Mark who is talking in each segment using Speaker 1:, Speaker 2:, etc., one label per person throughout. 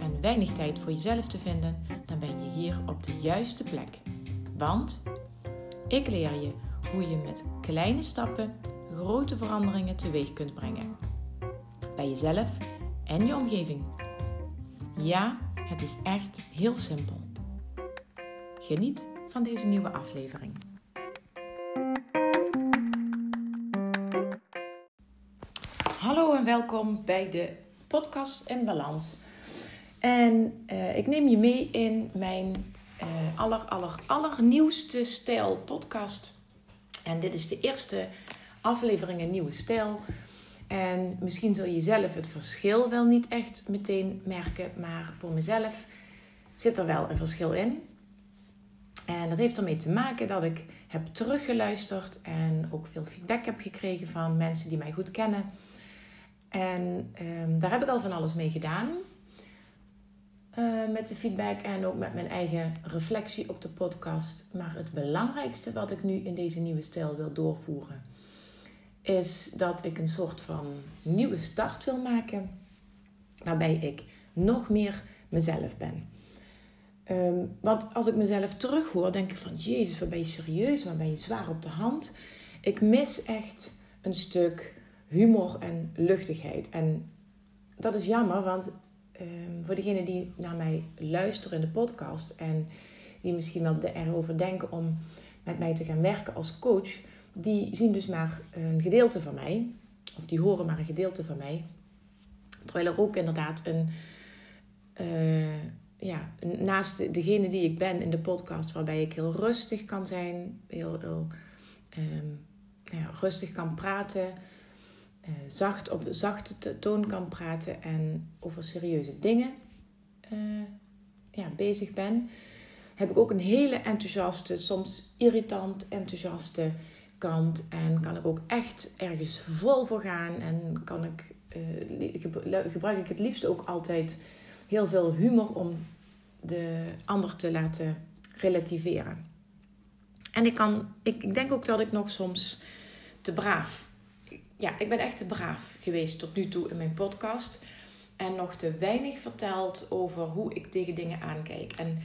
Speaker 1: en weinig tijd voor jezelf te vinden, dan ben je hier op de juiste plek. Want ik leer je hoe je met kleine stappen grote veranderingen teweeg kunt brengen. Bij jezelf en je omgeving. Ja, het is echt heel simpel. Geniet van deze nieuwe aflevering. Hallo en welkom bij de podcast in balans. En uh, ik neem je mee in mijn uh, aller, aller, allernieuwste stijl podcast. En dit is de eerste aflevering in Nieuwe Stijl. En misschien zul je zelf het verschil wel niet echt meteen merken, maar voor mezelf zit er wel een verschil in. En dat heeft ermee te maken dat ik heb teruggeluisterd en ook veel feedback heb gekregen van mensen die mij goed kennen. En um, daar heb ik al van alles mee gedaan. Uh, met de feedback en ook met mijn eigen reflectie op de podcast. Maar het belangrijkste wat ik nu in deze nieuwe stijl wil doorvoeren, is dat ik een soort van nieuwe start wil maken. Waarbij ik nog meer mezelf ben. Um, want als ik mezelf terughoor, denk ik van Jezus, wat ben je serieus, wat ben je zwaar op de hand. Ik mis echt een stuk humor en luchtigheid. En dat is jammer, want um, voor degenen die naar mij luisteren in de podcast en die misschien wel erover denken om met mij te gaan werken als coach, die zien dus maar een gedeelte van mij, of die horen maar een gedeelte van mij. Terwijl er ook inderdaad een, uh, ja, naast degene die ik ben in de podcast, waarbij ik heel rustig kan zijn, heel, um, nou ja, rustig kan praten, uh, zacht op zachte toon kan praten en over serieuze dingen uh, ja, bezig ben, heb ik ook een hele enthousiaste, soms irritant enthousiaste kant. En kan ik ook echt ergens vol voor gaan. En kan ik, uh, gebruik ik het liefst ook altijd heel veel humor om de ander te laten relativeren. En ik, kan, ik, ik denk ook dat ik nog soms te braaf ja, ik ben echt te braaf geweest tot nu toe in mijn podcast. En nog te weinig verteld over hoe ik tegen dingen aankijk. En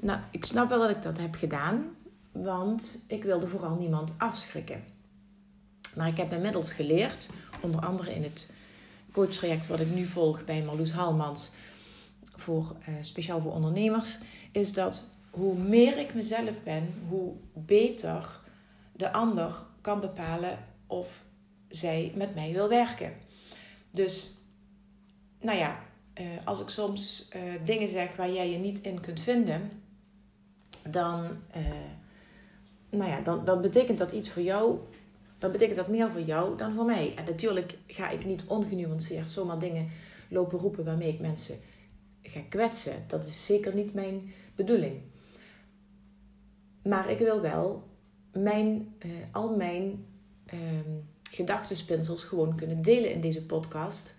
Speaker 1: nou, ik snap wel dat ik dat heb gedaan. Want ik wilde vooral niemand afschrikken. Maar ik heb inmiddels geleerd, onder andere in het coachtraject wat ik nu volg bij Marloes Halmans, voor, uh, speciaal voor ondernemers, is dat hoe meer ik mezelf ben, hoe beter de ander kan bepalen of zij met mij wil werken. Dus, nou ja, uh, als ik soms uh, dingen zeg waar jij je niet in kunt vinden, dan, uh, nou ja, dan, dan betekent dat iets voor jou. Dan betekent dat meer voor jou dan voor mij. En natuurlijk ga ik niet ongenuanceerd zomaar dingen lopen roepen waarmee ik mensen ga kwetsen. Dat is zeker niet mijn bedoeling. Maar ik wil wel mijn, al mijn ehm, gedachtenspinsels gewoon kunnen delen in deze podcast.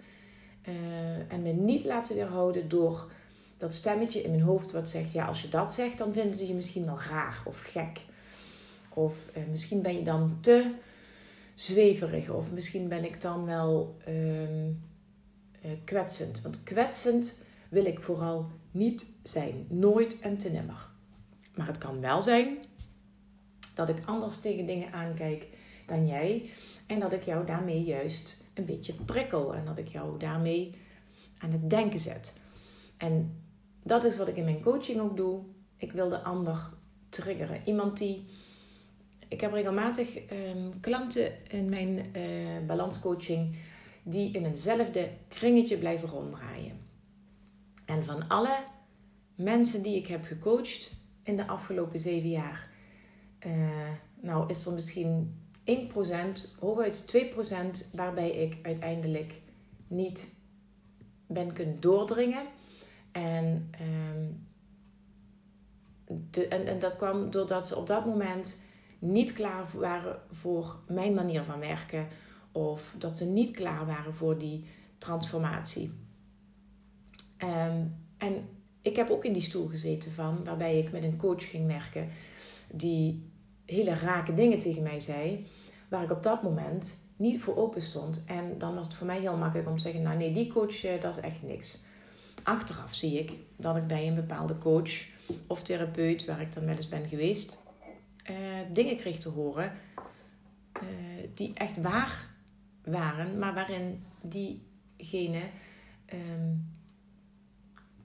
Speaker 1: Uh, en me niet laten weerhouden door dat stemmetje in mijn hoofd wat zegt: ja, als je dat zegt, dan vinden ze je misschien wel raar of gek. Of uh, misschien ben je dan te zweverig, of misschien ben ik dan wel uh, kwetsend. Want kwetsend wil ik vooral niet zijn, nooit en te nimmer. Maar het kan wel zijn dat ik anders tegen dingen aankijk dan jij. En dat ik jou daarmee juist een beetje prikkel en dat ik jou daarmee aan het denken zet. En dat is wat ik in mijn coaching ook doe. Ik wil de ander triggeren. Iemand die. Ik heb regelmatig um, klanten in mijn uh, balanscoaching die in eenzelfde kringetje blijven ronddraaien. En van alle mensen die ik heb gecoacht in de afgelopen zeven jaar, uh, nou is er misschien 1%, hooguit 2%, waarbij ik uiteindelijk niet ben kunnen doordringen. En um, de, en, en dat kwam doordat ze op dat moment niet klaar waren voor mijn manier van werken. Of dat ze niet klaar waren voor die transformatie. Ehm, en ik heb ook in die stoel gezeten van, waarbij ik met een coach ging werken, die hele rake dingen tegen mij zei, waar ik op dat moment niet voor open stond. En dan was het voor mij heel makkelijk om te zeggen, nou nee, die coach, eh, dat is echt niks. Achteraf zie ik dat ik bij een bepaalde coach of therapeut, waar ik dan wel eens ben geweest, uh, dingen kreeg te horen uh, die echt waar waren, maar waarin diegene um,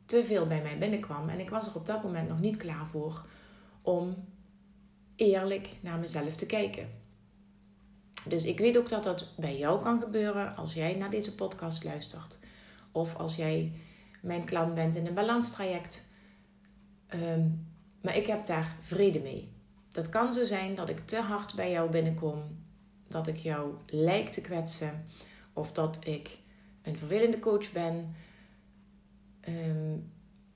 Speaker 1: te veel bij mij binnenkwam. En ik was er op dat moment nog niet klaar voor om eerlijk naar mezelf te kijken. Dus ik weet ook dat dat bij jou kan gebeuren als jij naar deze podcast luistert. Of als jij mijn klant bent in een balanstraject. Um, maar ik heb daar vrede mee. Dat kan zo zijn dat ik te hard bij jou binnenkom. Dat ik jou lijk te kwetsen. Of dat ik een vervelende coach ben. Ehm,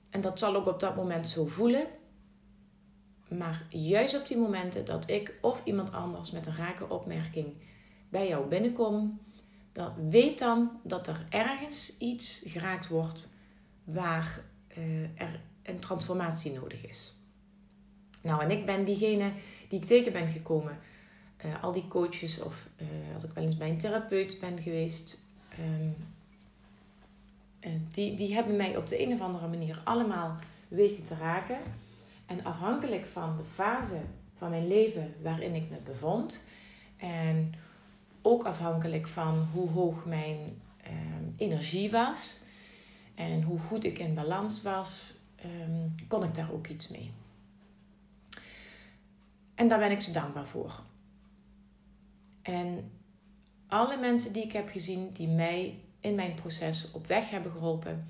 Speaker 1: en dat zal ook op dat moment zo voelen. Maar juist op die momenten dat ik of iemand anders met een rake opmerking bij jou binnenkom, dan weet dan dat er ergens iets geraakt wordt waar uh, er een transformatie nodig is. Nou, en ik ben diegene die ik tegen ben gekomen. Uh, al die coaches of uh, als ik wel eens bij een therapeut ben geweest, um, die, die hebben mij op de een of andere manier allemaal weten te raken. En afhankelijk van de fase van mijn leven waarin ik me bevond, en ook afhankelijk van hoe hoog mijn ehm, energie was en hoe goed ik in balans was, um, kon ik daar ook iets mee. En daar ben ik ze dankbaar voor. En alle mensen die ik heb gezien die mij in mijn proces op weg hebben geholpen,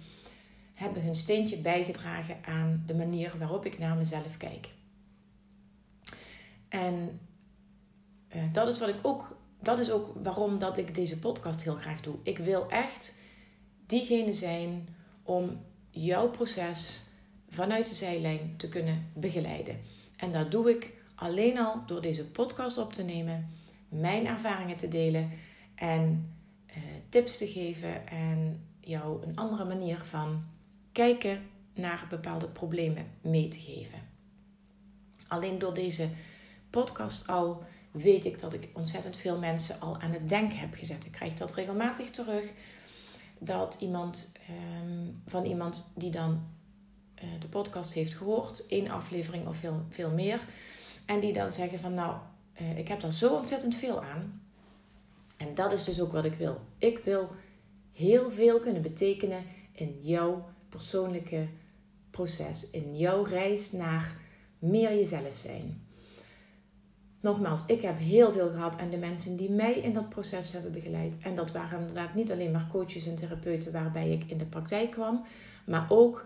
Speaker 1: hebben hun steentje bijgedragen aan de manier waarop ik naar mezelf kijk. En uh, dat is wat ik ook, dat is ook waarom dat ik deze podcast heel graag doe. Ik wil echt diegene zijn om jouw proces vanuit de zijlijn te kunnen begeleiden. En dat doe ik alleen al door deze podcast op te nemen, mijn ervaringen te delen en uh, tips te geven en jou een andere manier van kijken naar bepaalde problemen mee te geven. Alleen door deze podcast al weet ik dat ik ontzettend veel mensen al aan het denken heb gezet. Ik krijg dat regelmatig terug. Dat iemand um, van iemand die dan uh, de podcast heeft gehoord, één aflevering of veel, veel meer. En die dan zeggen van nou, uh, ik heb daar zo ontzettend veel aan. En dat is dus ook wat ik wil. Ik wil heel veel kunnen betekenen in jouw persoonlijke proces, in jouw reis naar meer jezelf zijn. Nogmaals, ik heb heel veel gehad aan de mensen die mij in dat proces hebben begeleid. En dat waren inderdaad niet alleen maar coaches en therapeuten waarbij ik in de praktijk kwam, maar ook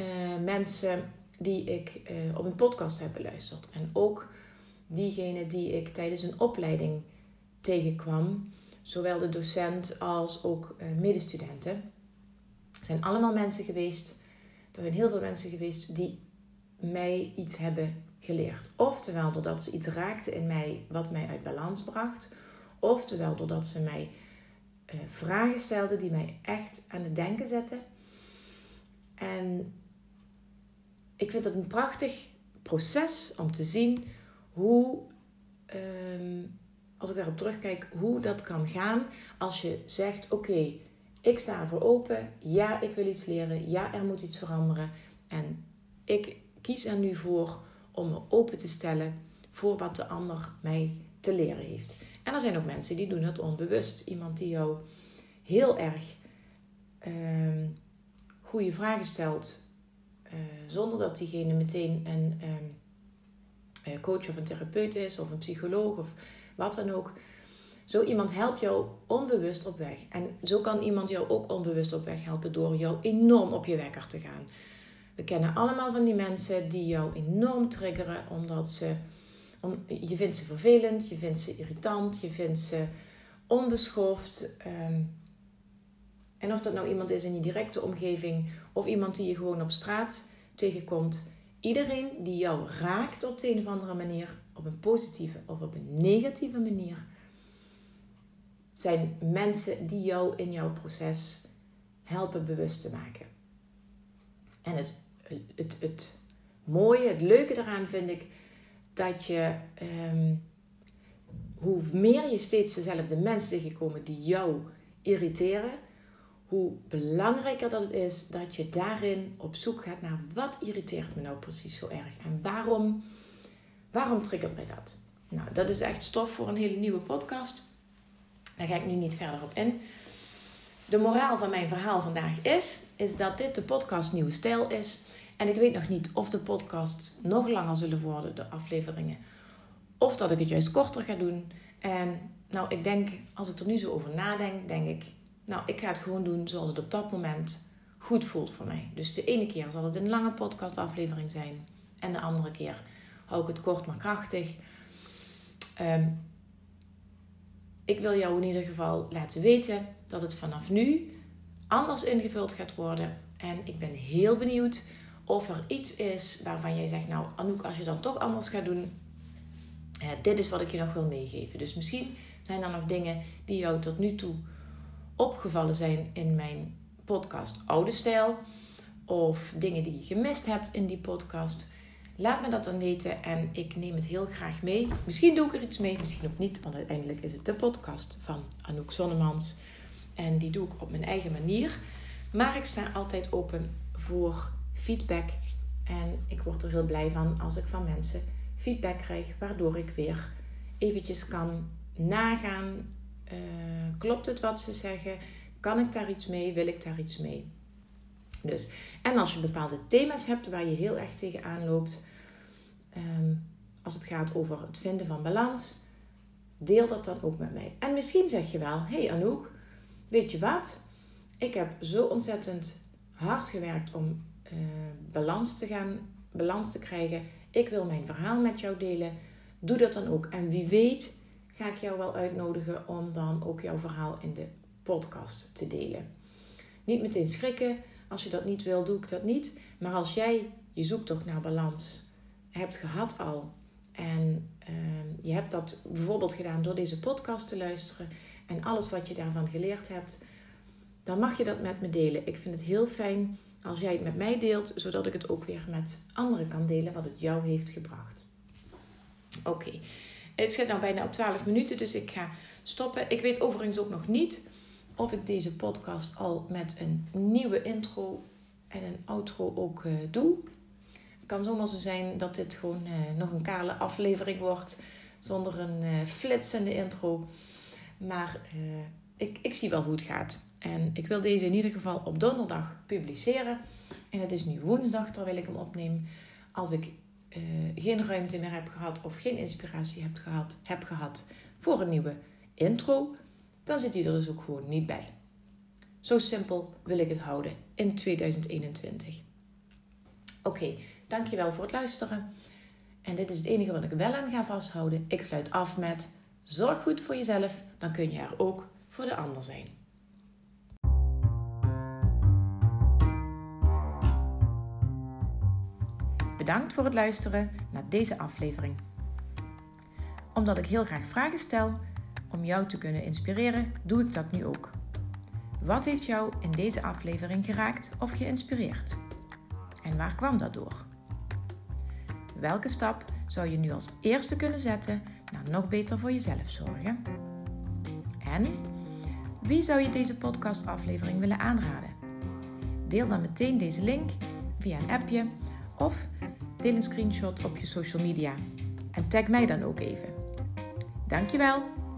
Speaker 1: uh, mensen die ik uh, op een podcast heb beluisterd. En ook diegene die ik tijdens een opleiding tegenkwam, zowel de docent als ook uh, medestudenten. Er zijn allemaal mensen geweest, er zijn heel veel mensen geweest die mij iets hebben geleerd. Oftewel doordat ze iets raakten in mij wat mij uit balans bracht. Oftewel doordat ze mij uh, vragen stelden die mij echt aan het denken zetten. En ik vind het een prachtig proces om te zien hoe, um, als ik daarop terugkijk, hoe dat kan gaan als je zegt: Oké, ik sta ervoor open. Ja, ik wil iets leren. Ja, er moet iets veranderen. En ik kies er nu voor om me open te stellen voor wat de ander mij te leren heeft. En er zijn ook mensen die doen het onbewust. Iemand die jou heel erg um, goede vragen stelt, uh, zonder dat diegene meteen een um, coach of een therapeut is, of een psycholoog of wat dan ook. Zo iemand helpt jou onbewust op weg. En zo kan iemand jou ook onbewust op weg helpen door jou enorm op je wekker te gaan. We kennen allemaal van die mensen die jou enorm triggeren omdat ze. Om, je vindt ze vervelend, je vindt ze irritant, je vindt ze onbeschoft. Um, en of dat nou iemand is in je directe omgeving of iemand die je gewoon op straat tegenkomt. iedereen die jou raakt op de een of andere manier, op een positieve of op een negatieve manier, zijn mensen die jou in jouw proces helpen bewust te maken. En het, het, het mooie, het leuke daaraan vind ik dat je, um, hoe meer je steeds dezelfde mensen tegenkomen die jou irriteren, hoe belangrijker dat het is dat je daarin op zoek gaat naar wat irriteert me nou precies zo erg en waarom, waarom triggert mij dat. Nou, dat is echt stof voor een hele nieuwe podcast. Daar ga ik nu niet verder op in. De moraal van mijn verhaal vandaag is, is dat dit de podcast Nieuwe Stijl is. En ik weet nog niet of de podcasts nog langer zullen worden, de afleveringen. Of dat ik het juist korter ga doen. En nou, ik denk, als ik er nu zo over nadenk, denk ik, nou, ik ga het gewoon doen zoals het op dat moment goed voelt voor mij. Dus de ene keer zal het een lange podcastaflevering zijn. En de andere keer hou ik het kort maar krachtig. Ehm, ik wil jou in ieder geval laten weten dat het vanaf nu anders ingevuld gaat worden. En ik ben heel benieuwd of er iets is waarvan jij zegt, nou Anouk, als je dan toch anders gaat doen, eh, dit is wat ik je nog wil meegeven. Dus misschien zijn er nog dingen die jou tot nu toe opgevallen zijn in mijn podcast Oude Stijl. Of dingen die je gemist hebt in die podcast. Laat me dat dan weten en ik neem het heel graag mee. Misschien doe ik er iets mee, misschien ook niet, want uiteindelijk is het de podcast van Anouk Zonnemans. En die doe ik op mijn eigen manier. Maar ik sta altijd open voor feedback. En ik word er heel blij van als ik van mensen feedback krijg, waardoor ik weer eventjes kan nagaan. Uh, klopt het wat ze zeggen? Kan ik daar iets mee? Wil ik daar iets mee? Dus, en als je bepaalde thema's hebt waar je heel erg tegenaan loopt, um, als het gaat over het vinden van balans, deel dat dan ook met mij. En misschien zeg je wel: hey Anouk, weet je wat? Ik heb zo ontzettend hard gewerkt om uh, balans te gaan, balans te krijgen. Ik wil mijn verhaal met jou delen. Doe dat dan ook. En wie weet, ga ik jou wel uitnodigen om dan ook jouw verhaal in de podcast te delen. Niet meteen schrikken. Als je dat niet wil, doe ik dat niet. Maar als jij je zoektocht naar balans hebt gehad al. En ehm, je hebt dat bijvoorbeeld gedaan door deze podcast te luisteren. En alles wat je daarvan geleerd hebt. Dan mag je dat met me delen. Ik vind het heel fijn als jij het met mij deelt. Zodat ik het ook weer met anderen kan delen. Wat het jou heeft gebracht. Oké. Het zit nou bijna op 12 minuten. Dus ik ga stoppen. Ik weet overigens ook nog niet of ik deze podcast al met een nieuwe intro en een outro ook uh, doe. Het kan zomaar zo zijn dat dit gewoon uh, nog een kale aflevering wordt zonder een uh, flitsende intro. Maar ik, ik zie wel hoe het gaat. En ik wil deze in ieder geval op donderdag publiceren. En het is nu woensdag terwijl ik hem opneem. Als ik geen ruimte meer heb gehad of geen inspiratie heb gehad, heb gehad voor een nieuwe intro, dan zit hij er dus ook gewoon niet bij. Zo simpel wil ik het houden in 2021. Oké, dankjewel voor het luisteren. En dit is het enige wat ik wel aan ga vasthouden. Ik sluit af met: zorg goed voor jezelf, dan kun je er ook voor de ander zijn. Bedankt voor het luisteren naar deze aflevering. Omdat ik heel graag vragen stel om jou te kunnen inspireren, doe ik dat nu ook. Wat heeft jou in deze aflevering geraakt of geïnspireerd? En waar kwam dat door? Welke stap zou je nu als eerste kunnen zetten naar nog beter voor jezelf zorgen? En wie zou je deze podcastaflevering willen aanraden? Deel dan meteen deze link via een appje of deel een screenshot op je social media en tag mij dan ook even. Dankjewel!